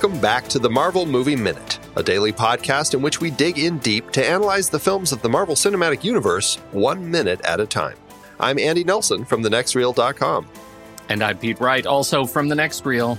welcome back to the Marvel Movie Minute, a daily podcast in which we dig in deep to analyze the films of the Marvel Cinematic Universe one minute at a time. I'm Andy Nelson from thenextreel.com. And I'm Pete Wright, also from The Next Reel.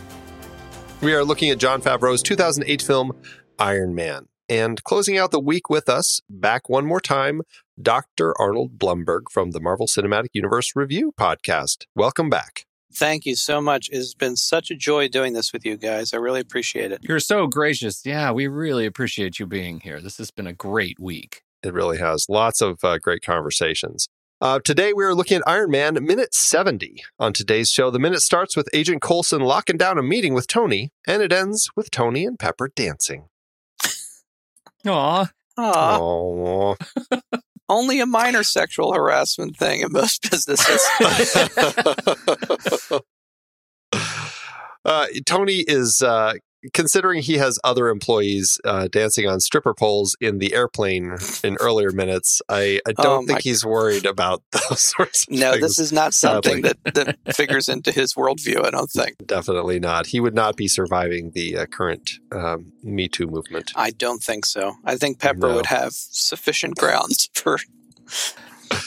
We are looking at Jon Favreau's 2008 film Iron Man. And closing out the week with us, back one more time, Dr. Arnold Blumberg from the Marvel Cinematic Universe Review podcast. Welcome back. Thank you so much. It's been such a joy doing this with you guys. I really appreciate it. You're so gracious. Yeah, we really appreciate you being here. This has been a great week. It really has. Lots of uh, great conversations. Uh, today, we are looking at Iron Man minute 70. On today's show, the minute starts with Agent Coulson locking down a meeting with Tony, and it ends with Tony and Pepper dancing. Aw. Aw, Aww. only a minor sexual harassment thing in most businesses. uh, Tony is uh, considering he has other employees uh, dancing on stripper poles in the airplane in earlier minutes. I, I don't Oh, think he's worried about those sorts of no, things. this is not something that, that figures into his worldview, I don't think. Definitely not. He would not be surviving the uh, current um, Me Too movement. I don't think so. I think Pepper No. would have sufficient grounds for.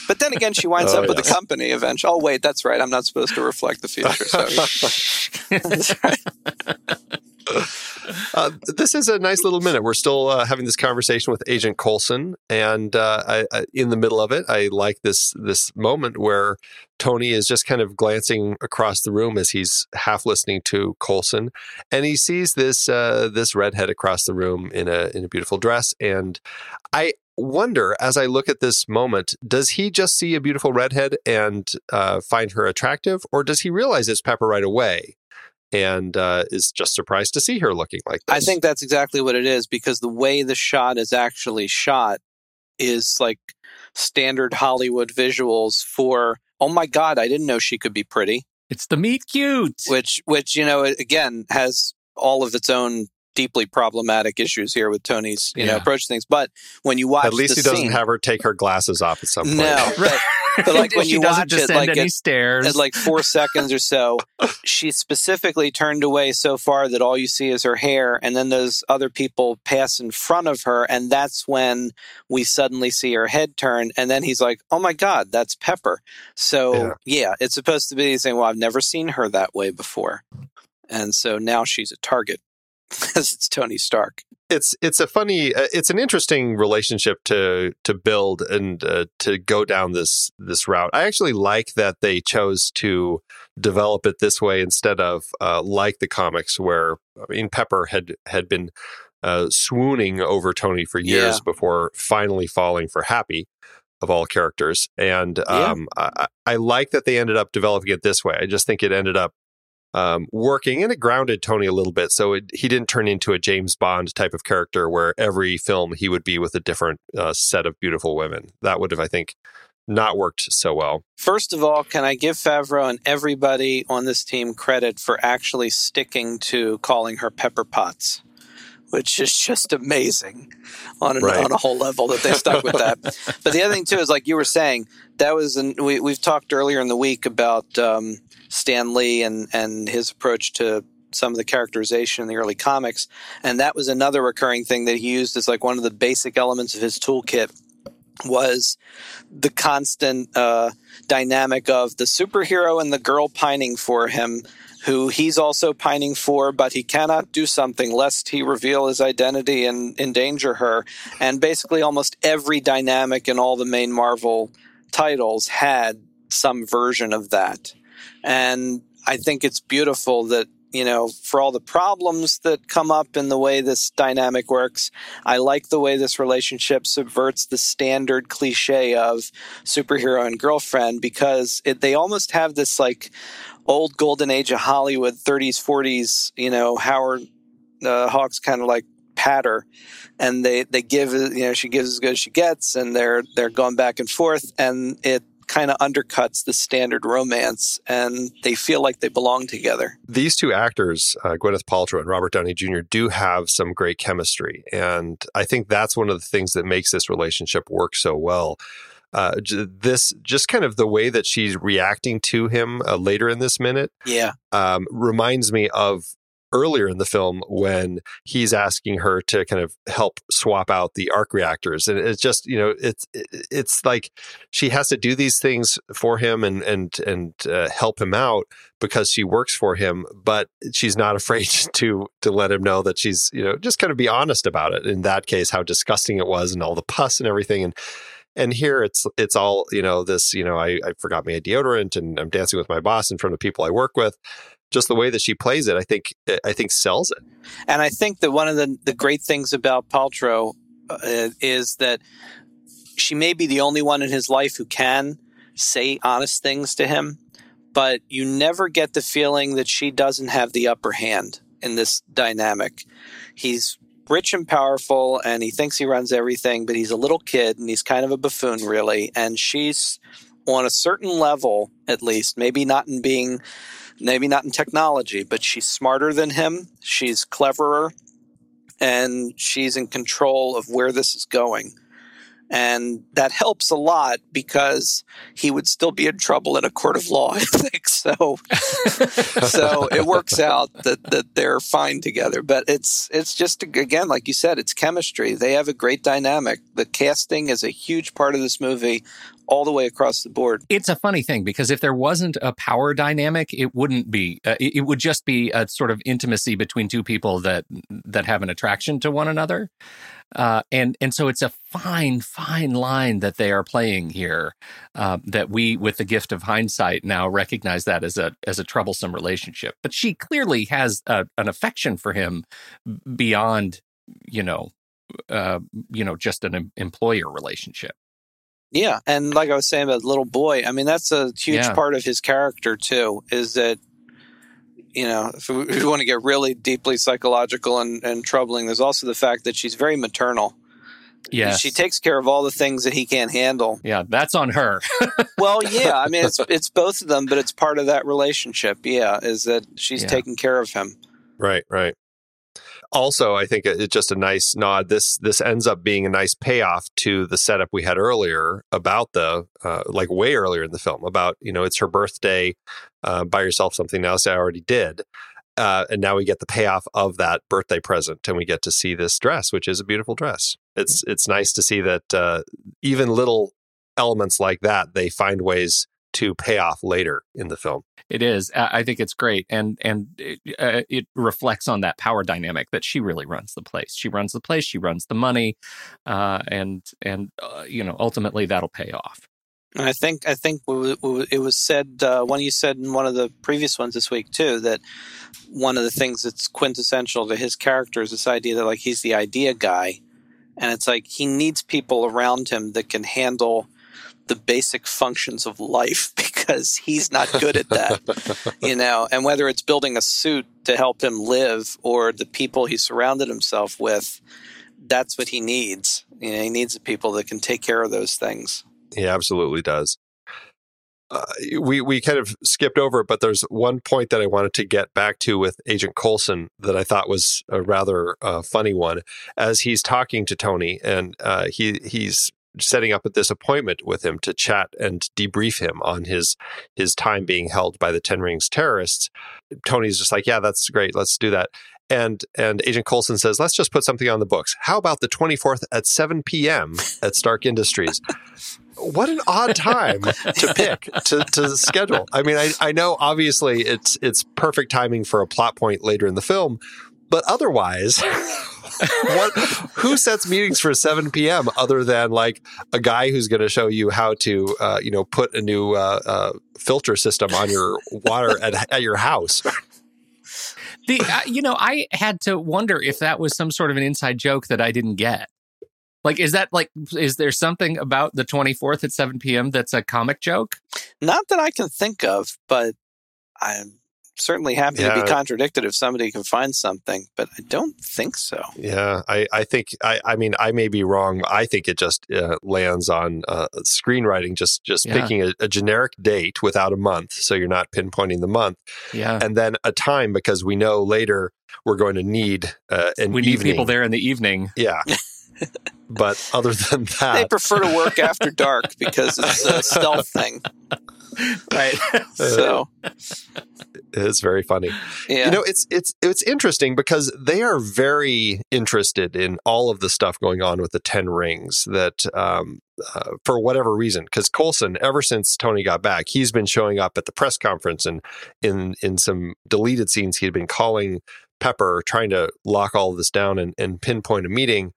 But then again, she winds Oh, up with yes. a company eventually. Oh, wait, that's right. I'm not supposed to reflect the future. So right. Uh, this is a nice little minute. We're still uh, having this conversation with Agent Coulson, and uh, I, I, in the middle of it, I like this this moment where Tony is just kind of glancing across the room as he's half listening to Coulson, and he sees this uh, this redhead across the room in a in a beautiful dress, and I wonder as I look at this moment, does he just see a beautiful redhead and uh, find her attractive, or does he realize it's Pepper right away? And uh, is just surprised to see her looking like this. I think that's exactly what it is because the way the shot is actually shot is like standard Hollywood visuals for oh my god, I didn't know she could be pretty, It's the meet cute. which which you know again has all of its own deeply problematic issues here with Tony's you know approach to things. But when you watch At least the he doesn't scene, have her take her glasses off at some point. no, but, but like when she you doesn't watch it, like any at- stairs. at like four seconds or so, she specifically turned away so far that all you see is her hair, and then those other people pass in front of her, and that's when we suddenly see her head turn, and then he's like, "Oh my God, that's Pepper." So Yeah. yeah, it's supposed to be saying, "Well, I've never seen her that way before," and so now she's a target because it's Tony Stark. it's it's a funny uh, it's an interesting relationship to to build and uh, to go down this this route i actually like that they chose to develop it this way instead of uh, like the comics where i mean pepper had had been uh, swooning over tony for years Yeah. before finally falling for happy of all characters and um, I, I I like that they ended up developing it this way i just think it ended up um, working and it grounded Tony a little bit. So it, he didn't turn into a James Bond type of character where every film he would be with a different uh, set of beautiful women. That would have, I think, not worked so well. First of all, can I give Favreau and everybody on this team credit for actually sticking to calling her Pepper Potts, which is just amazing on, an, Right. on a whole level that they stuck with that. but the other thing too is like you were saying, that was an, we we've talked earlier in the week about um, Stan Lee and and his approach to some of the characterization in the early comics, and that was another recurring thing that he used as like one of the basic elements of his toolkit was the constant uh, dynamic of the superhero and the girl pining for him, who he's also pining for, but he cannot do something lest he reveal his identity and endanger her. And basically, almost every dynamic in all the main Marvel titles had some version of that. And I think it's beautiful that, you know, for all the problems that come up in the way this dynamic works, I like the way this relationship subverts the standard cliche of superhero and girlfriend because it, they almost have this like old golden age of Hollywood, 30s, 40s, you know, Howard uh, Hawks kind of like patter. And they, they give, you know, she gives as good as she gets, and they're they're going back and forth, and it kind of undercuts the standard romance, and they feel like they belong together. These two actors, uh, Gwyneth Paltrow and Robert Downey Jr., do have some great chemistry. And I think that's one of the things that makes this relationship work so well. Uh, j- this just kind of the way that she's reacting to him uh, later in this minute Yeah, um, reminds me of earlier in the film when he's asking her to kind of help swap out the arc reactors. And it's just you know it's it's like she has to do these things for him and and and uh, help him out because she works for him but she's not afraid to to let him know that she's you know just kind of be honest about it. In that case how disgusting it was and all the pus and everything. And and here it's it's all you know this you know I, I forgot my deodorant and i'm dancing with my boss in front of people i work with. Just the way that she plays it i think i think sells it. And i think that one of the, the great things about paltrow uh, is that she may be the only one in his life who can say honest things to him but you never get the feeling that she doesn't have the upper hand in this dynamic. He's rich and powerful and he thinks he runs everything, but he's a little kid and he's kind of a buffoon, really. And she's on a certain level, at least, maybe not in being, maybe not in technology, but she's smarter than him. She's cleverer and she's in control of where this is going. And that helps a lot because he would still be in trouble in a court of law, I think. So so it works out that, that they're fine together. But it's it's just again, like you said, it's chemistry. They have a great dynamic. The casting is a huge part of this movie all the way across the board. It's a funny thing because if there wasn't a power dynamic, it wouldn't be. Uh, it, it, would just be a sort of intimacy between two people that that have an attraction to one another. Uh, and and so it's a fine, fine line that they are playing here. Uh, that we, with the gift of hindsight, now recognize that as a as a troublesome relationship. But she clearly has a, an affection for him beyond, you know, uh, you know, just an employer relationship. Yeah, and like I was saying about the little boy, I mean that's a huge yeah. part of his character too. Is that you know, if we, if we want to get really deeply psychological and, and troubling, there's also the fact that she's very maternal. Yeah, she takes care of all the things that he can't handle. Yeah, that's on her. well, yeah, I mean it's it's both of them, but it's part of that relationship. Yeah, is that she's yeah. taking care of him. Right, right also i think it's just a nice nod this this ends up being a nice payoff to the setup we had earlier about the uh, like way earlier in the film about you know it's her birthday uh, buy yourself something now say i already did uh, and now we get the payoff of that birthday present and we get to see this dress which is a beautiful dress. It's it's nice to see that uh, even little elements like that they find ways to pay off later in the film. It is. I think it's great, and and it, uh, it, reflects on that power dynamic that she really runs the place. She runs the place. She runs the money, uh, and and uh, you know ultimately that'll pay off. And I think I think it was said uh, one you said in one of the previous ones this week too that one of the things that's quintessential to his character is this idea that like he's the idea guy, and it's like he needs people around him that can handle the basic functions of life because he's not good at that, you know. And whether it's building a suit to help him live or the people he surrounded himself with, that's what he needs. You know, he needs the people that can take care of those things. He absolutely does. Uh, we we kind of skipped over it, but there's one point that I wanted to get back to with Agent Coulson that I thought was a rather uh, funny one. As he's talking to Tony, and uh, he he's setting up this appointment with him to chat and debrief him on his his time being held by the Ten Rings terrorists. Tony's just like, "Yeah, that's great. Let's do that." And and Agent Coulson says, "Let's just put something on the books. How about the 24th at 7 p.m. at Stark Industries?" what an odd time to pick to, to schedule. I mean, I, I know obviously it's it's perfect timing for a plot point later in the film, but otherwise, what? Who sets meetings for 7 p.m. other than like a guy who's going to show you how to, uh, you know, put a new uh, uh, filter system on your water at, at your house? The, uh, you know, I had to wonder if that was some sort of an inside joke that I didn't get. Like, is that like, is there something about the 24th at 7 p.m. that's a comic joke? Not that I can think of, but I'm certainly happy yeah. to be contradicted if somebody can find something, but I don't think so. Yeah, I, I think I, I mean I may be wrong. I think it just uh, lands on uh, screenwriting, just just yeah. picking a, a, generic date without a month, so you're not pinpointing the month. Yeah, and then a time because we know later we're going to need uh, an we need evening. people there in the evening. Yeah. but other than that, they prefer to work after dark because it's a stealth thing, right? so It's very funny. Yeah. You know, it's it's it's interesting because they are very interested in all of the stuff going on with the Ten Rings. That um, uh, for whatever reason, because Coulson, ever since Tony got back, he's been showing up at the press conference and in in some deleted scenes, he had been calling Pepper, trying to lock all of this down and, and pinpoint a meeting.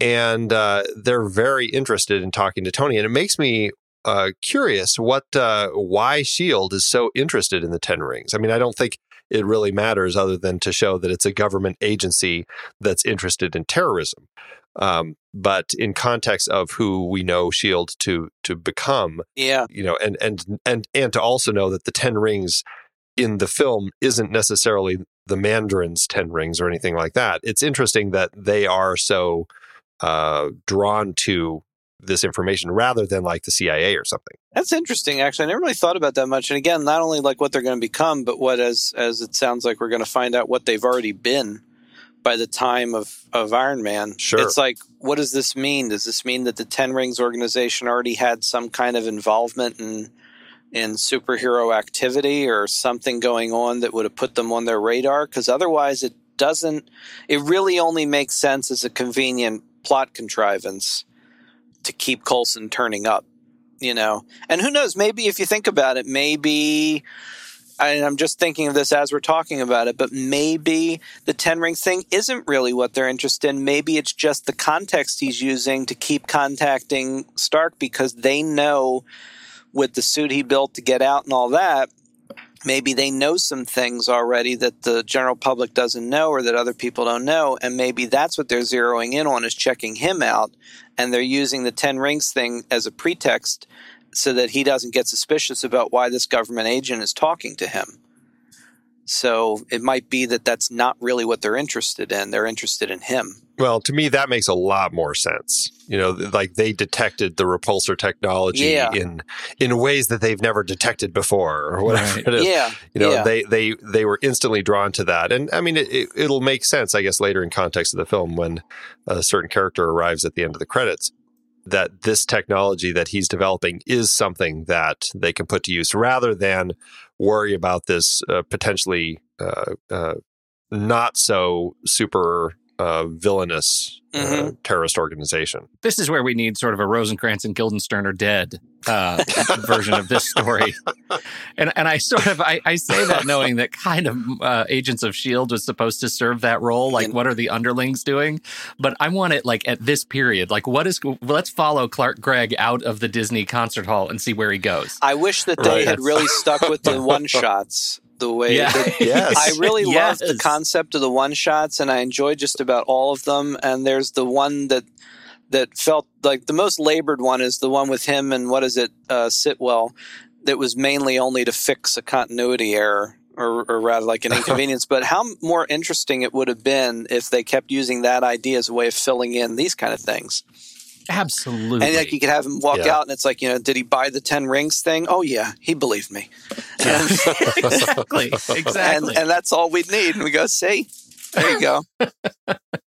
And uh, they're very interested in talking to Tony, and it makes me uh, curious what uh, why Shield is so interested in the Ten Rings. I mean, I don't think it really matters other than to show that it's a government agency that's interested in terrorism. Um, but in context of who we know Shield to to become, yeah, you know, and and and and to also know that the Ten Rings in the film isn't necessarily the Mandarin's Ten Rings or anything like that. It's interesting that they are so uh, drawn to this information rather than like the CIA or something. That's interesting. Actually, I never really thought about that much. And again, not only like what they're going to become, but what as as it sounds like we're going to find out what they've already been by the time of of Iron Man. Sure. It's like, what does this mean? Does this mean that the Ten Rings organization already had some kind of involvement in in superhero activity or something going on that would have put them on their radar? Because otherwise, it doesn't. It really only makes sense as a convenient plot contrivance to keep Coulson turning up, you know. And who knows? Maybe if you think about it, maybe. I'm just thinking of this as we're talking about it, but maybe the Ten Ring thing isn't really what they're interested in. Maybe it's just the context he's using to keep contacting Stark because they know with the suit he built to get out and all that, maybe they know some things already that the general public doesn't know or that other people don't know and maybe that's what they're zeroing in on is checking him out and they're using the 10 rings thing as a pretext so that he doesn't get suspicious about why this government agent is talking to him. So it might be that that's not really what they're interested in. They're interested in him well, to me, that makes a lot more sense. You know, like they detected the repulsor technology Yeah. in in ways that they've never detected before, or whatever Right. it is. yeah You know, yeah. they they they were instantly drawn to that, and I mean, it, it, it'll make sense, I guess, later in context of the film when a certain character arrives at the end of the credits. That this technology that he's developing is something that they can put to use, rather than worry about this uh, potentially uh, uh, not so super uh, villainous uh, Mhm. terrorist organization. This is where we need sort of a Rosencrantz and Guildenstern are dead uh, version of this story. And and I sort of I, I say that knowing that kind of uh, Agents of Shield was supposed to serve that role. Like, what are the underlings doing? But I want it like at this period. Like, what is? Let's follow Clark Gregg out of the Disney concert hall and see where he goes. i wish that they Right. had really stuck with the one shots the way Yeah. that Yes. I really love the concept of the one shots, and I enjoy just about all of them. And there's the one that that felt like the most labored one is the one with him and what is it, uh, Sitwell, that was mainly only to fix a continuity error. Or, or rather, like an inconvenience. but how more interesting it would have been if they kept using that idea as a way of filling in these kind of things. Absolutely. And like you could have him walk Yeah. out, and it's like, you know, did he buy the ten rings thing? Oh yeah, he believed me. Exactly. Exactly. and, and that's all we need. And we go, see, there you go.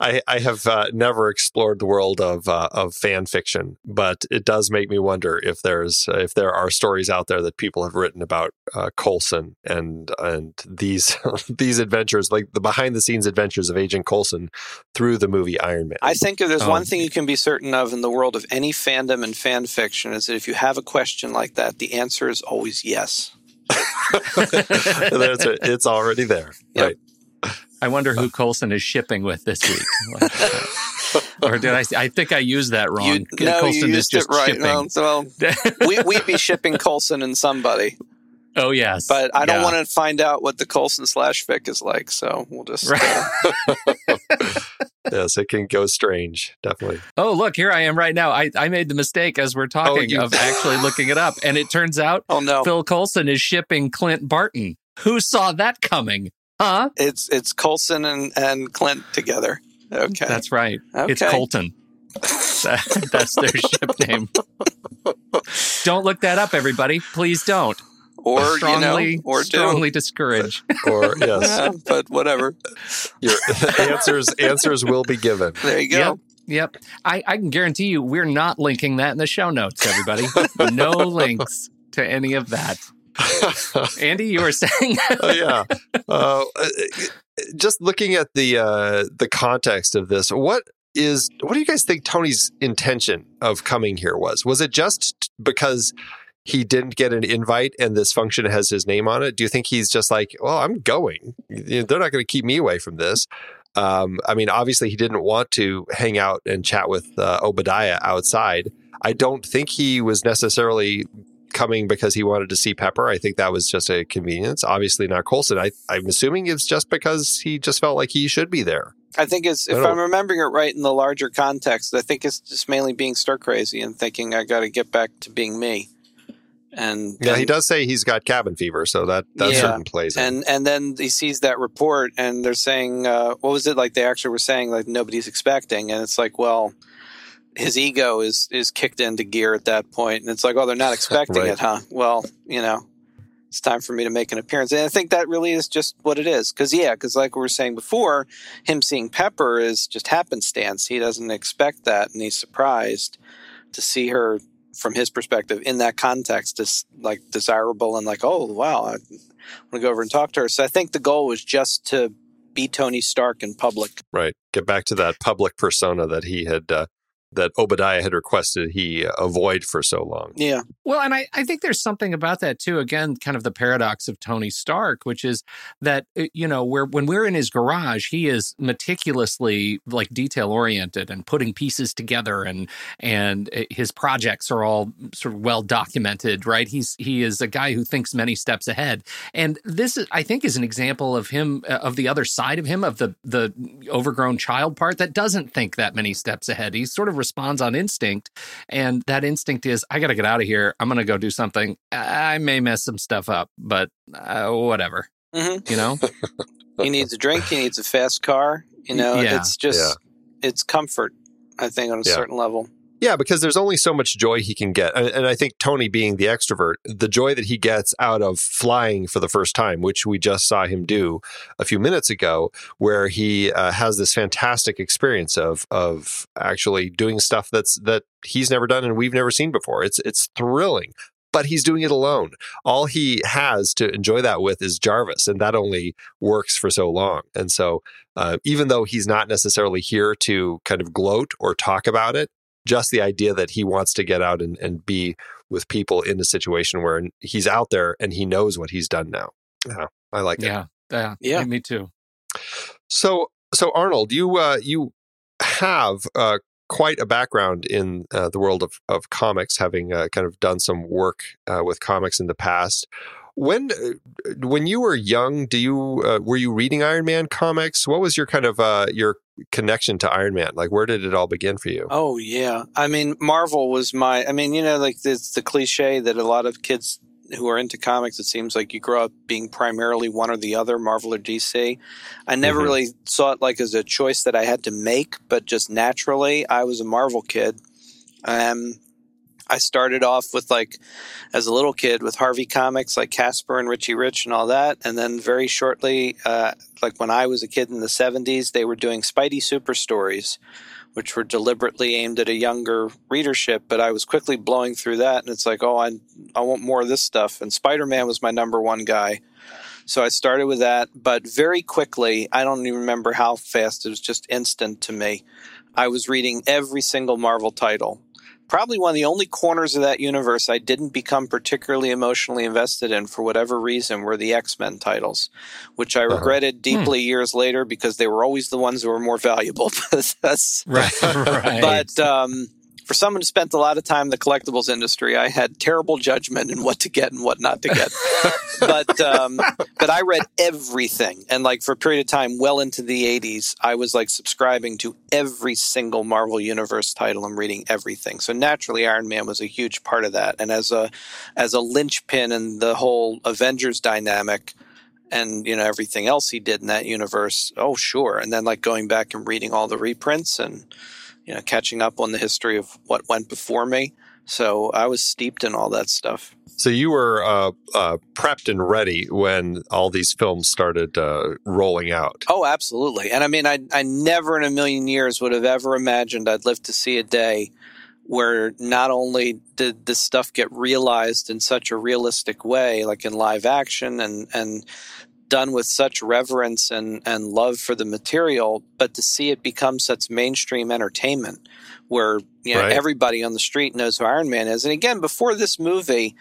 I, I have uh, never explored the world of uh, of fan fiction, but it does make me wonder if there's uh, if there are stories out there that people have written about uh, Coulson and and these these adventures, like the behind the scenes adventures of Agent Coulson through the movie Iron Man. I think if there's Oh. one thing you can be certain of in the world of any fandom and fan fiction is that if you have a question like that, the answer is always yes. There's a- it's already there, Yep. right? I wonder who Coulson is shipping with this week. Or did I? I think I used that wrong. You, no, Coulson you is used it just right. shipping. Well, so we, we'd be shipping Coulson and somebody, oh yes, but I don't Yeah. want to find out what the Coulson slash Vic is like. So we'll just. Right. uh, Yes, it can go strange, definitely. Oh look, here I am right now. I, I made the mistake as we're talking you- of actually looking it up, and it turns out oh no, Phil Coulson is shipping Clint Barton. Who saw that coming? Huh? it's it's Coulson and and Clint together. Okay, That's right. It's Colton. That- that's their ship name. Don't look that up, everybody. Please don't. or strongly, you know, or do. strongly discourage. Or yes, Yeah, but whatever. your answers answers will be given. There you go. Yep. Yep. I, I can guarantee you we're not linking that in the show notes, everybody. no links to any of that. Andy, you were saying? oh yeah. Uh, just looking at the uh, the context of this, what is what do you guys think Tony's intention of coming here was? Was it just because he didn't get an invite and this function has his name on it? Do you think he's just like, well, I'm going. They're not going to keep me away from this. Um, I mean, obviously, he didn't want to hang out and chat with uh, Obadiah outside. I don't think he was necessarily coming because he wanted to see Pepper. I think that was just a convenience. Obviously, not Coulson. I, I'm assuming it's just because he just felt like he should be there. I think it's if I'm remembering it right in the larger context, I think it's just mainly being stir crazy and thinking I got to get back to being me. And yeah, he does say he's got cabin fever, so that that Yeah. certain plays. in. And and then he sees that report, and they're saying, uh, what was it like? They actually were saying like nobody's expecting, and it's like, well, his ego is is kicked into gear at that point, and it's like, oh, they're not expecting Right. it, huh? Well, you know, it's time for me to make an appearance, and I think that really is just what it is. Because yeah, because like we were saying before, him seeing Pepper is just happenstance. He doesn't expect that, and he's surprised to see her from his perspective in that context is like desirable and like, oh wow, I want to go over and talk to her. So I think the goal was just to be Tony Stark in public. right, get back to that public persona that he had uh, that Obadiah had requested he avoid for so long. Yeah, Well, and I, I think there's something about that too. Again, kind of the paradox of Tony Stark, which is that uh, you know, where when we're in his garage, he is meticulously like detail oriented and putting pieces together, and and uh, his projects are all sort of well documented, right? He's he is a guy who thinks many steps ahead, and this is, I think is an example of him uh, of the other side of him of the the overgrown child part that doesn't think that many steps ahead. He's sort of responds on instinct, and that instinct is, I got to get out of here. I'm going to go do something. I may mess some stuff up, but uh, whatever. hmm You know? he needs a drink. He needs a fast car. You know, Yeah. it's just it's comfort. I think on a Yeah. certain level. Yeah, because there's only so much joy he can get. And, I think Tony being the extrovert, the joy that he gets out of flying for the first time, which we just saw him do a few minutes ago, where he uh, has this fantastic experience of of actually doing stuff that's that he's never done and we've never seen before. It's it's thrilling. But he's doing it alone. All he has to enjoy that with is Jarvis, and that only works for so long. And so, uh, even though he's not necessarily here to kind of gloat or talk about it, just the idea that he wants to get out and, and be with people in a situation where he's out there and he knows what he's done now. Yeah, I like it. yeah. Yeah. Yeah. Me too. So, so Arnold, you uh, you have uh, quite a background in uh, the world of, of comics, having uh, kind of done some work uh, with comics in the past. When uh, when you were young, do you uh, were you reading Iron Man comics? What was your kind of uh, your connection to Iron Man? Like, where did it all begin for you? Oh yeah, I mean Marvel was my. I mean you know like it's the cliche that a lot of kids who are into comics, it seems like you grow up being primarily one or the other, Marvel or DC. I never Mhm. really saw it like as a choice that I had to make, but just naturally, I was a Marvel kid. Um, I started off with like as a little kid with Harvey comics like Casper and Richie Rich and all that, and then very shortly, uh, like when I was a kid in the '70s, they were doing Spidey Super Stories, which were deliberately aimed at a younger readership. But I was quickly blowing through that, and it's like, oh, I I want more of this stuff. And Spider Man was my number one guy. So I started with that, but very quickly, I don't even remember how fast, it was just instant to me. I was reading every single Marvel title. Probably one of the only corners of that universe I didn't become particularly emotionally invested in for whatever reason were the X Men titles, which I Uh-huh. regretted deeply years later because they were always the ones that were more valuable. But that's Right. right. but um, for someone who spent a lot of time in the collectibles industry, I had terrible judgment in what to get and what not to get. but um, but I read everything, and like for a period of time, well into the '80s, I was like subscribing to every single Marvel Universe title and reading everything. So naturally, Iron Man was a huge part of that, and as a as a linchpin in the whole Avengers dynamic. And you know everything else he did in that universe. Oh, sure. And then like going back and reading all the reprints and you know, catching up on the history of what went before me. So I was steeped in all that stuff. So you were uh, uh, prepped and ready when all these films started uh, rolling out. Oh, absolutely. And I mean, I, I never in a million years would have ever imagined I'd live to see a day where not only did this stuff get realized in such a realistic way, like in live action and, and done with such reverence and, and love for the material, but to see it become such mainstream entertainment where you know right. everybody on the street knows who Iron Man is. And again, before this movie,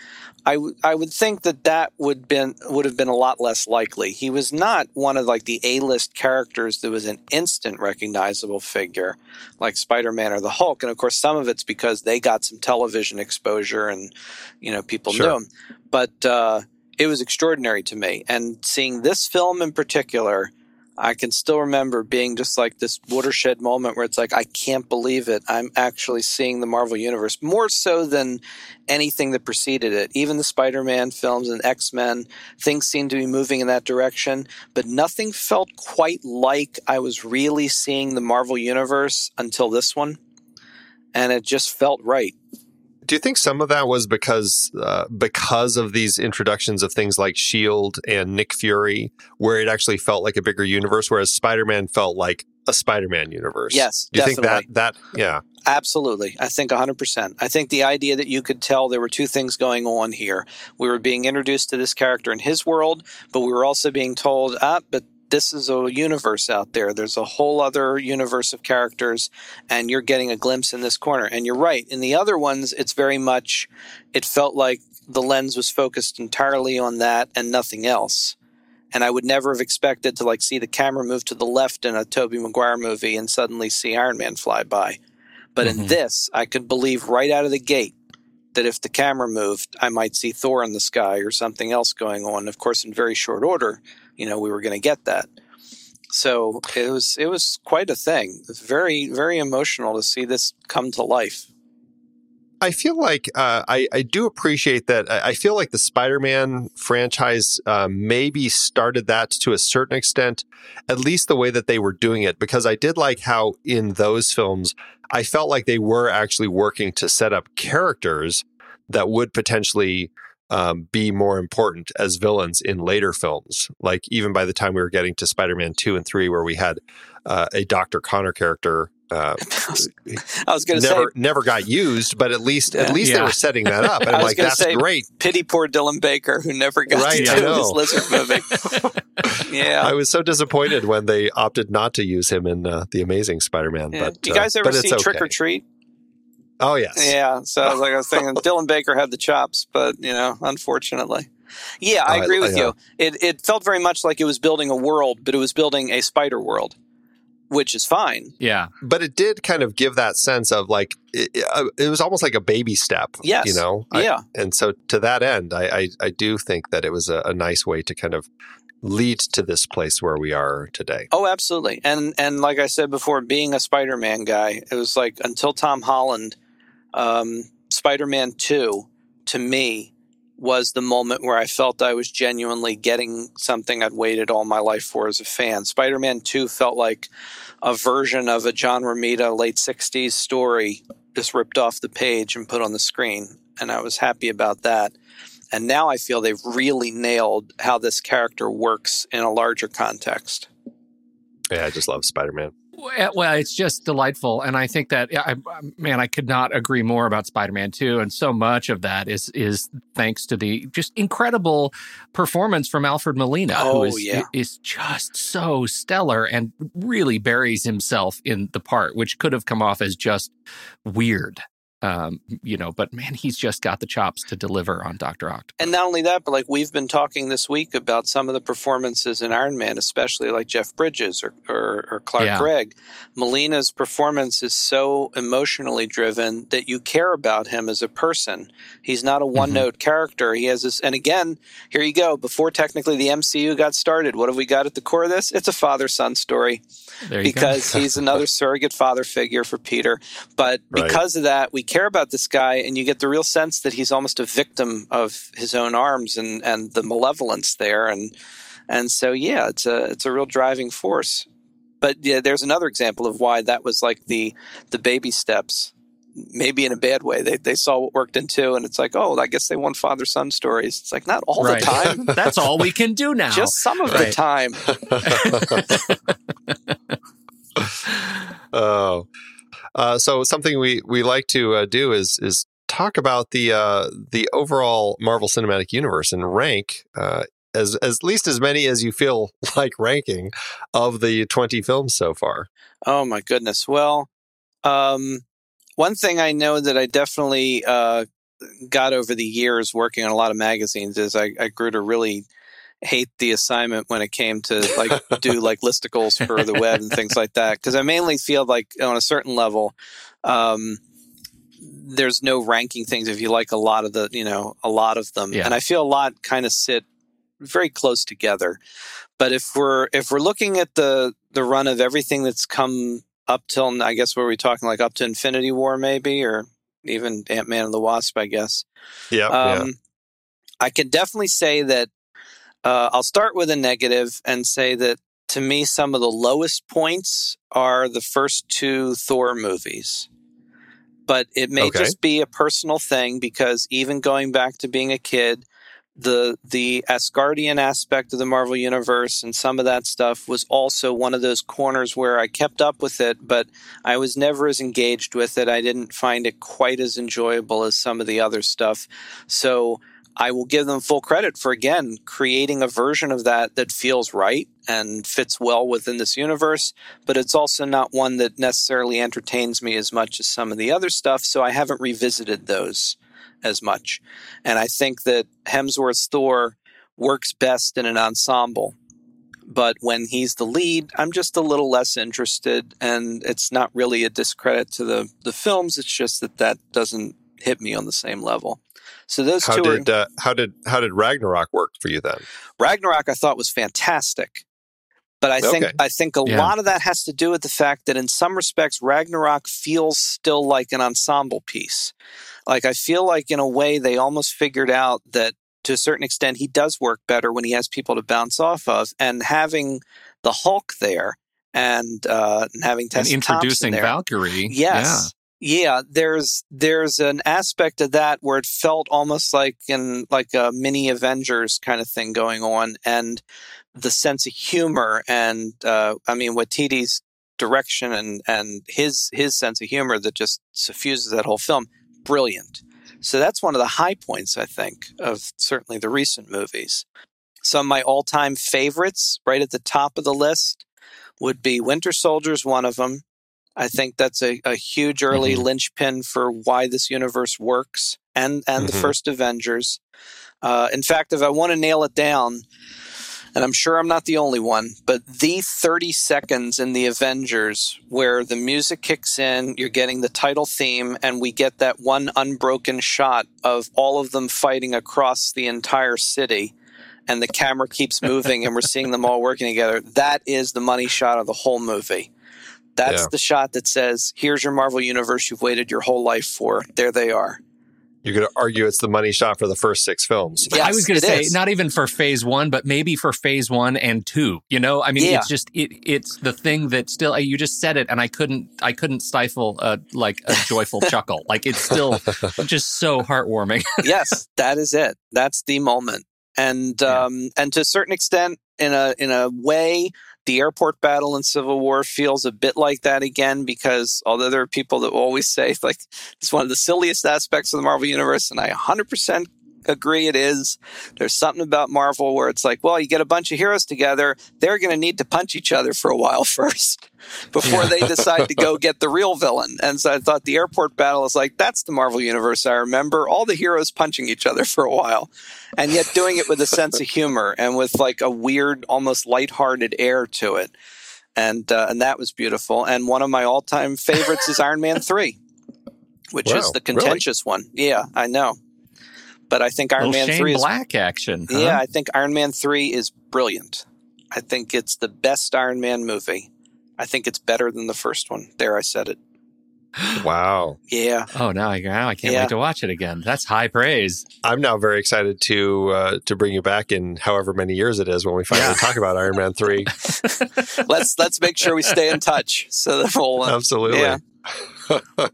I, w- I would think that that would been would have been a lot less likely. He was not one of like the A list characters that was an instant recognizable figure like Spider Man or the Hulk. And of course, some of it's because they got some television exposure and you know people sure. knew him. But uh, it was extraordinary to me, and seeing this film in particular I can still remember being just like this watershed moment where it's like, I can't believe it. I'm actually seeing the Marvel Universe more so than anything that preceded it. Even the Spider Man films and X Men, things seemed to be moving in that direction, but nothing felt quite like I was really seeing the Marvel Universe until this one. And it just felt right do you think some of that was because uh, because of these introductions of things like Shield and Nick Fury, where it actually felt like a bigger universe, whereas Spider Man felt like a Spider Man universe? Yes, do you definitely. think that that yeah? Absolutely. I think 100%. I think the idea that you could tell there were two things going on here. We were being introduced to this character in his world, but we were also being told, ah, but this is a universe out there. There's a whole other universe of characters, and you're getting a glimpse in this corner. And you're right. In the other ones, it's very much, it felt like the lens was focused entirely on that and nothing else. And I would never have expected to like see the camera move to the left in a Tobey Maguire movie and suddenly see Iron Man fly by. But mm-hmm. in this, I could believe right out of the gate that if the camera moved, I might see Thor in the sky or something else going on. Of course, in very short order, you know we were going to get that. So it was it was quite a thing. Very very emotional to see this come to life. I feel like uh, I, I do appreciate that. I feel like the Spider-Man franchise uh, maybe started that to a certain extent, at least the way that they were doing it. Because I did like how in those films, I felt like they were actually working to set up characters that would potentially um, be more important as villains in later films. Like even by the time we were getting to Spider-Man two and three, where we had uh, a Doctor Connor character. Uh, I was going to say never got used, but at least yeah. at least yeah. they were setting that up, and I'm like, that's say, great. Pity poor Dylan Baker who never got right, to do his lizard movie. yeah, I was so disappointed when they opted not to use him in uh, the Amazing Spider-Man. Yeah. But you guys uh, ever see okay. Trick or Treat? Oh yes. Yeah. So I was like I was thinking Dylan Baker had the chops, but you know, unfortunately. Yeah, I oh, agree with uh, you. It it felt very much like it was building a world, but it was building a spider world, which is fine. Yeah. But it did kind of give that sense of like it, uh, it was almost like a baby step. Yes. You know. Yeah. And so to that end, I, I I do think that it was a, a nice way to kind of lead to this place where we are today. Oh, absolutely. And and like I said before, being a Spider-Man guy, it was like until Tom Holland um, Spider Man 2 to me was the moment where I felt I was genuinely getting something I'd waited all my life for as a fan. Spider Man 2 felt like a version of a John Romita late 60s story just ripped off the page and put on the screen. And I was happy about that. And now I feel they've really nailed how this character works in a larger context. Yeah, I just love Spider Man. Eh, well, it's just delightful, and I think that I, um, man, I could not agree more about Spider-Man Two, and so much of that is is thanks to the just incredible performance from Alfred Molina, oh, who is yeah. is just so stellar and really buries himself in the part, which could have come off as just weird um, you know, but man, he's just got the chops to deliver on Doctor Octopus. And not only that, but like we've been talking this week about some of the performances in Iron Man, especially like Jeff Bridges or or, or Clark yeah. Gregg. Molina's performance is so emotionally driven that you care about him as a person. He's not a one note mm-hmm. character. He has this, and again, here you go. Before technically the MCU got started, what have we got at the core of this? It's a father son story because he's another surrogate father figure for Peter. But right. because of that, we care about this guy, and you get the real sense that he's almost a victim of his own arms and and the malevolence there, and and so yeah, it's a it's a real driving force. But yeah, there's another example of why that was like the the baby steps. Maybe in a bad way. They they saw what worked in two, and it's like, oh, I guess they want father son stories. It's like not all right. the time. That's all we can do now. Just some of right. the time. oh, Uh, so something we we like to uh, do is is talk about the uh, the overall Marvel Cinematic Universe and rank uh, as as least as many as you feel like ranking of the twenty films so far. Oh my goodness! Well, um, one thing I know that I definitely uh, got over the years working on a lot of magazines is I, I grew to really hate the assignment when it came to like do like listicles for the web and things like that because I mainly feel like on a certain level um, there's no ranking things if you like a lot of the you know a lot of them. Yeah. and I feel a lot kind of sit very close together. But if we're if we're looking at the the run of everything that's come up till I guess were we talking like up to Infinity War maybe or even Ant Man and the Wasp I guess. Yeah, um, I can definitely say that uh, I'll start with a negative and say that to me, some of the lowest points are the first two Thor movies. But it may Okay. just be a personal thing because even going back to being a kid, the the Asgardian aspect of the Marvel universe and some of that stuff was also one of those corners where I kept up with it, but I was never as engaged with it. I didn't find it quite as enjoyable as some of the other stuff. So I will give them full credit for again creating a version of that that feels right and fits well within this universe, but it's also not one that necessarily entertains me as much as some of the other stuff, so I haven't revisited those as much. And I think that Hemsworth's Thor works best in an ensemble. But when he's the lead, I'm just a little less interested, and it's not really a discredit to the, the films. It's just that that doesn't hit me on the same level. So those How two are did uh, how did how did Ragnarok work for you then? Ragnarok I thought was fantastic. But I think Okay. I think a Yeah. lot of that has to do with the fact that in some respects Ragnarok feels still like an ensemble piece. Like I feel like in a way they almost figured out that to a certain extent he does work better when he has people to bounce off of and having the Hulk there and uh and having and introducing Thompson there. Valkyrie. Yes. Yeah, there's there's an aspect of that where it felt almost like in like a mini Avengers kind of thing going on, and the sense of humor and uh, I mean Waititi's direction and and his his sense of humor that just suffuses that whole film, brilliant. So that's one of the high points I think of certainly the recent movies. Some of my all time favorites, right at the top of the list, would be Winter Soldier's one of them. I think that's a, a huge early Mhm. linchpin for why this universe works, and and the Mhm. first Avengers. Uh, in fact, if I want to nail it down, and I'm sure I'm not the only one, but the 30 seconds in the Avengers where the music kicks in, you're getting the title theme, and we get that one unbroken shot of all of them fighting across the entire city. And the camera keeps moving, and we're seeing them all working together. That is the money shot of the whole movie. That's Yeah. the shot that says, "Here's your Marvel universe you've waited your whole life for. There they are." You could argue it's the money shot for the first six films. Yes, I was going to say is. not even for phase one, but maybe for phase one and two. You know, I mean, Yeah. it's just it, it's the thing that still you just said it, and I couldn't I couldn't stifle a like a joyful chuckle. Like it's still just so heartwarming. yes, that is it. That's the moment. And Yeah. um, and to a certain extent, in a in a way, the airport battle in Civil War feels a bit like that again because although there are people that will always say like it's one of the silliest aspects of the Marvel universe, and I 100% agree it is. There's something about Marvel where it's like, well, you get a bunch of heroes together, they're going to need to punch each other for a while first before they decide to go get the real villain. And so I thought the airport battle is like, that's the Marvel universe I remember. All the heroes punching each other for a while and yet doing it with a sense of humor and with like a weird, almost lighthearted air to it. And, uh, and that was beautiful. And one of my all time favorites is Iron Man 3, which Wow, is the really? contentious one. Yeah, I know. But I think Iron Man Shane 3 is Black action. huh? yeah, I think Iron Man 3 is brilliant. I think it's the best Iron Man movie. I think it's better than the first one. There, I said it. Wow. Yeah. Oh, now I now I can't Yeah. wait to watch it again. That's high praise. I'm now very excited to uh, to bring you back in however many years it is when we finally Yeah. talk about Iron Man three. let's let's make sure we stay in touch so that we'll. Uh, Absolutely. yeah.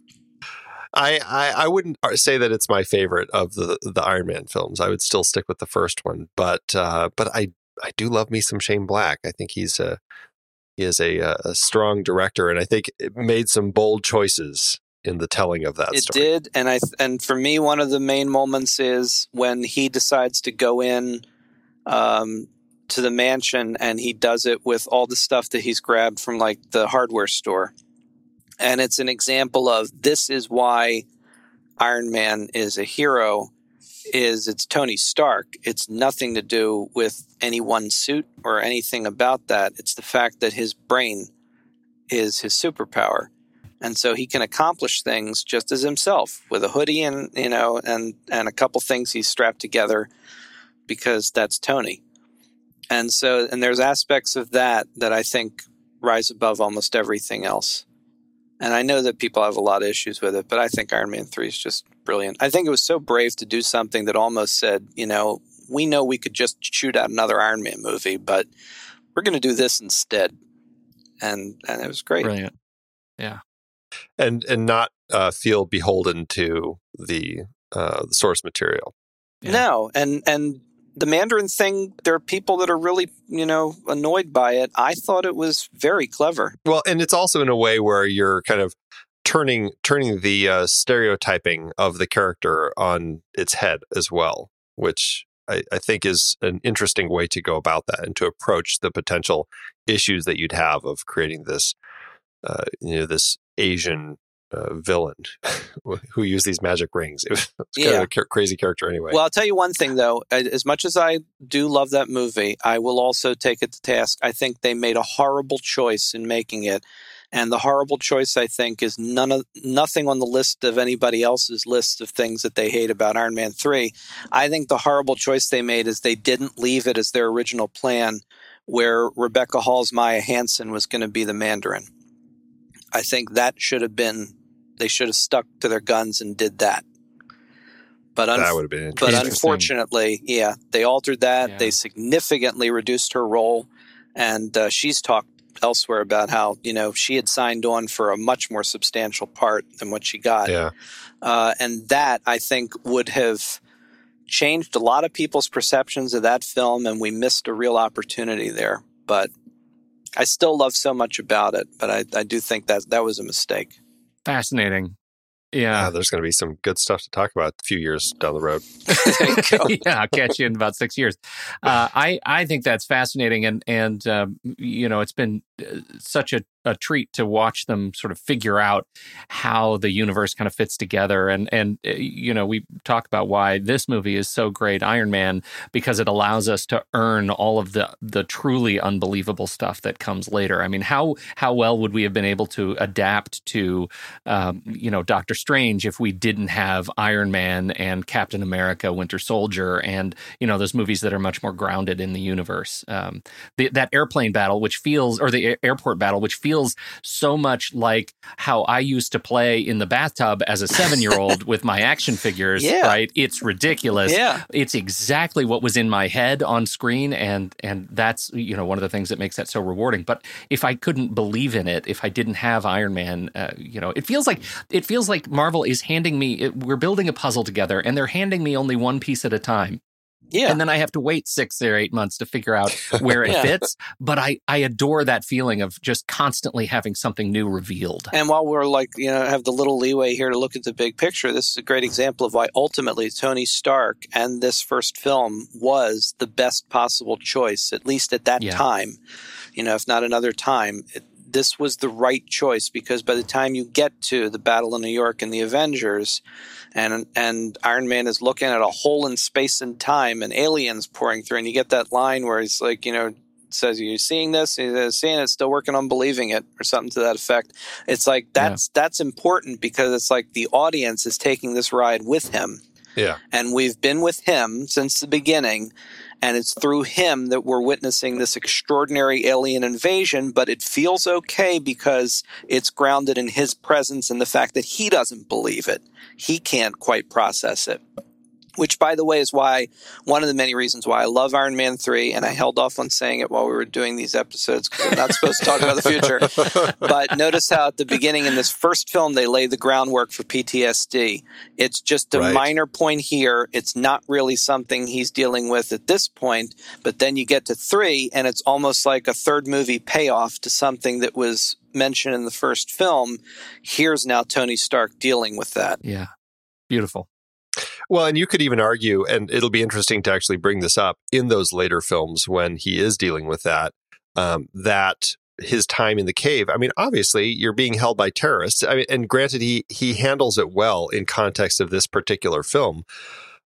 I, I I wouldn't say that it's my favorite of the the Iron Man films. I would still stick with the first one, but uh, but I I do love me some Shane Black. I think he's a he is a, uh, a strong director, and I think it made some bold choices in the telling of that it story. did and i and for me one of the main moments is when he decides to go in um, to the mansion and he does it with all the stuff that he's grabbed from like the hardware store and it's an example of this is why iron man is a hero is it's tony stark it's nothing to do with any one suit or anything about that it's the fact that his brain is his superpower and so he can accomplish things just as himself with a hoodie and you know and and a couple things he's strapped together because that's Tony. And so and there's aspects of that that I think rise above almost everything else. And I know that people have a lot of issues with it, but I think Iron Man 3 is just brilliant. I think it was so brave to do something that almost said, you know, we know we could just shoot out another Iron Man movie, but we're going to do this instead. And and it was great. Brilliant. Yeah and and not uh, feel beholden to the uh, source material. Yeah. No, and and the Mandarin thing, there are people that are really you know annoyed by it. I thought it was very clever. Well, and it's also in a way where you're kind of turning turning the uh, stereotyping of the character on its head as well, which I, I, think is an interesting way to go about that and to approach the potential issues that you'd have of creating this, uh, you know, this Asian uh, villain who used these magic rings. It was, kind yeah. of a crazy character anyway. Well, I'll tell you one thing though. As much as I do love that movie, I will also take it to task. I think they made a horrible choice in making it. And the horrible choice, I think, is none of nothing on the list of anybody else's list of things that they hate about Iron Man three. I think the horrible choice they made is they didn't leave it as their original plan, where Rebecca Hall's Maya Hansen was going to be the Mandarin. I think that should have been they should have stuck to their guns and did that. But un- that would have been But unfortunately, yeah, they altered that. Yeah. They significantly reduced her role, and uh, she's talked elsewhere about how you know she had signed on for a much more substantial part than what she got. Yeah, uh, and that I think would have changed a lot of people's perceptions of that film, and we missed a real opportunity there. But I still love so much about it, but I, I do think that that was a mistake. Fascinating. Yeah. yeah. there's going to be some good stuff to talk about a few years down the road. yeah, I'll catch you in about six years. Uh, I I think that's fascinating, and and um, you know, it's been uh, such a a treat to watch them sort of figure out how the universe kind of fits together. And and uh, you know, we talk about why this movie is so great, Iron Man, because it allows us to earn all of the the truly unbelievable stuff that comes later. I mean, how how well would we have been able to adapt to, um, you know, Doctor Strange if we didn't have Iron Man and Captain America, Winter Soldier, and you know those movies that are much more grounded in the universe. Um, the, that airplane battle, which feels, or the airport battle, which feels feels so much like how I used to play in the bathtub as a seven year old with my action figures, yeah. right? It's ridiculous. Yeah. It's exactly what was in my head on screen. And, and that's, you know, one of the things that makes that so rewarding. But if I couldn't believe in it, if I didn't have Iron Man, uh, you know, it feels like, it feels like Marvel is handing me, it, we're building a puzzle together and they're handing me only one piece at a time. Yeah. And then I have to wait six or eight months to figure out where it yeah. fits. But I, I adore that feeling of just constantly having something new revealed. And while we're like, you know, have the little leeway here to look at the big picture, this is a great example of why ultimately Tony Stark and this first film was the best possible choice, at least at that yeah. time. You know, if not another time. It, this was the right choice because by the time you get to the Battle of New York and the Avengers, and and Iron Man is looking at a hole in space and time and aliens pouring through, and you get that line where he's like, you know, says, "You're you seeing this?" He says, "Seeing it, still working on believing it," or something to that effect. It's like that's yeah. that's important because it's like the audience is taking this ride with him. Yeah, and we've been with him since the beginning, and it's through him that we're witnessing this extraordinary alien invasion, but it feels okay because it's grounded in his presence and the fact that he doesn't believe it. He can't quite process it. Which by the way is why one of the many reasons why I love Iron Man 3 and I held off on saying it while we were doing these episodes because I'm not supposed to talk about the future. But notice how at the beginning in this first film they lay the groundwork for PTSD. It's just a Right. minor point here. It's not really something he's dealing with at this point, but then you get to 3 and it's almost like a third movie payoff to something that was mentioned in the first film. Here's now Tony Stark dealing with that. Yeah. Beautiful. Well, and you could even argue, and it'll be interesting to actually bring this up in those later films when he is dealing with that, um, that his time in the cave. I mean, obviously, you're being held by terrorists. I mean, and granted, he he handles it well in context of this particular film.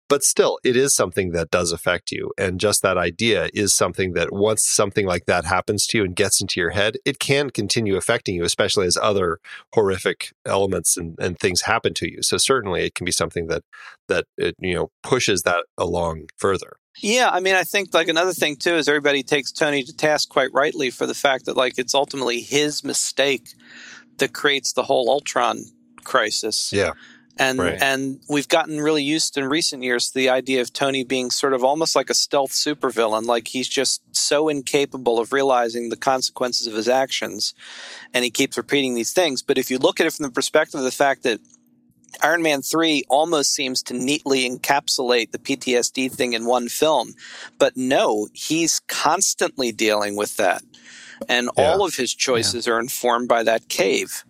But still, it is something that does affect you. And just that idea is something that once something like that happens to you and gets into your head, it can continue affecting you, especially as other horrific elements and, and things happen to you. So certainly it can be something that that it, you know pushes that along further. Yeah, I mean, I think like another thing too is everybody takes Tony to task quite rightly for the fact that like it's ultimately his mistake that creates the whole Ultron crisis. Yeah. And Right. and we've gotten really used in recent years to the idea of Tony being sort of almost like a stealth supervillain, like he's just so incapable of realizing the consequences of his actions, and he keeps repeating these things. But if you look at it from the perspective of the fact that Iron Man 3 almost seems to neatly encapsulate the PTSD thing in one film. But no, he's constantly dealing with that. And Yeah. all of his choices are informed by that cave.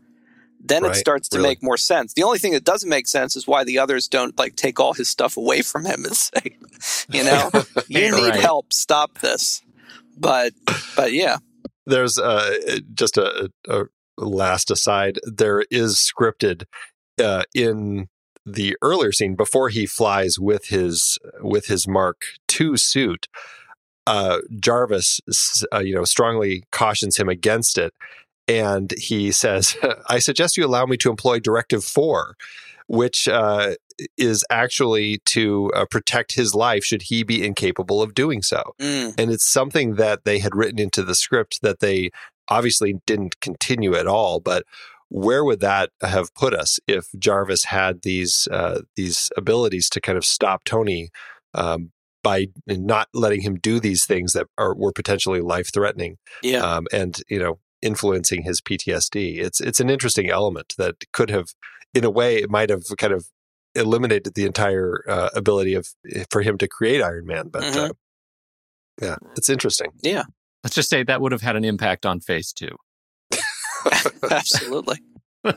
Then Right, it starts to really. make more sense. The only thing that doesn't make sense is why the others don't like take all his stuff away from him and say, you know, you need right. help, stop this. But but yeah. There's uh, just a, a last aside. There is scripted uh, in the earlier scene before he flies with his with his Mark II suit. Uh, Jarvis, uh, you know, strongly cautions him against it, and he says, "I suggest you allow me to employ Directive Four, which uh, is actually to uh, protect his life should he be incapable of doing so." Mm, and it's something that they had written into the script that they obviously didn't continue at all but where would that have put us if jarvis had these uh, these abilities to kind of stop tony um, by not letting him do these things that are were potentially life threatening yeah. um, and you know influencing his ptsd it's it's an interesting element that could have in a way it might have kind of eliminated the entire uh, ability of for him to create iron man but uh, Mhm. yeah it's interesting Yeah, Let's just say that would have had an impact on phase two. Absolutely.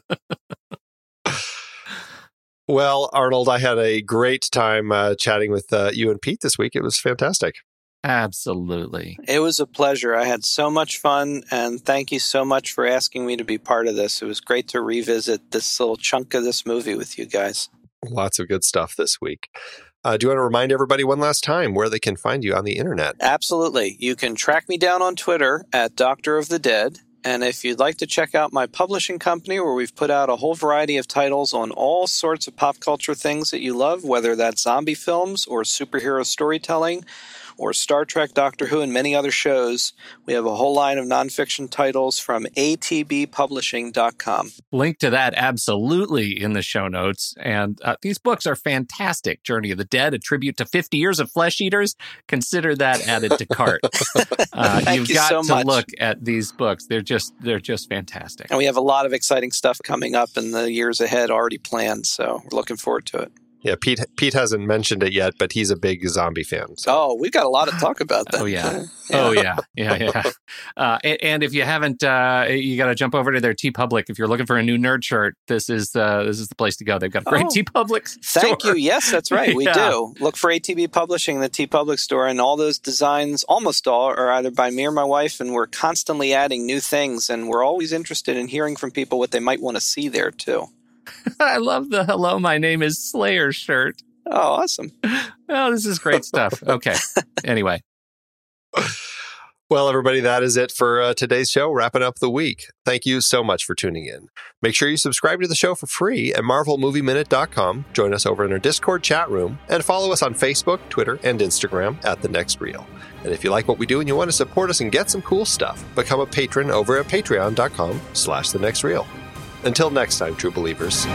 Well, Arnold, I had a great time uh, chatting with uh, you and Pete this week. It was fantastic. Absolutely. It was a pleasure. I had so much fun, and thank you so much for asking me to be part of this. It was great to revisit this little chunk of this movie with you guys. Lots of good stuff this week. Uh, do you want to remind everybody one last time where they can find you on the internet? Absolutely. You can track me down on Twitter at Doctor of the Dead. And if you'd like to check out my publishing company, where we've put out a whole variety of titles on all sorts of pop culture things that you love, whether that's zombie films or superhero storytelling or Star Trek, Doctor Who, and many other shows, we have a whole line of nonfiction titles from atbpublishing.com. Link to that absolutely in the show notes. And uh, these books are fantastic. Journey of the Dead, a tribute to 50 years of flesh eaters. Consider that added to cart. Uh, Thank you've you got so to much. look at these books. They're just they're just fantastic. And we have a lot of exciting stuff coming up in the years ahead already planned. So we're looking forward to it. Yeah, Pete. Pete hasn't mentioned it yet, but he's a big zombie fan. So Oh, we've got a lot to talk about That. Oh, yeah. Oh yeah, yeah, yeah. Uh, and, and if you haven't, uh, you got to jump over to their TeePublic. If you're looking for a new nerd shirt, this is uh, this is the place to go. They've got a great Oh. TeePublic. Thank you. Yes, that's right. We Yeah. do. Look for ATB Publishing, the TeePublic store, and all those designs, almost all, are either by me or my wife, and we're constantly adding new things, and we're always interested in hearing from people what they might want to see there too. I love the "Hello, my name is Slayer" shirt. Oh, awesome. Oh, this is great stuff. Okay. Anyway, Well, everybody, that is it for uh, today's show, wrapping up the week. Thank you so much for tuning in. Make sure you subscribe to the show for free at marvelmovieminute.com. Join us over in our Discord chat room and follow us on Facebook, Twitter, and Instagram at The Next Reel. And if you like what we do and you want to support us and get some cool stuff, become a patron over at patreon.com slash The Next Reel. Until next time, true believers.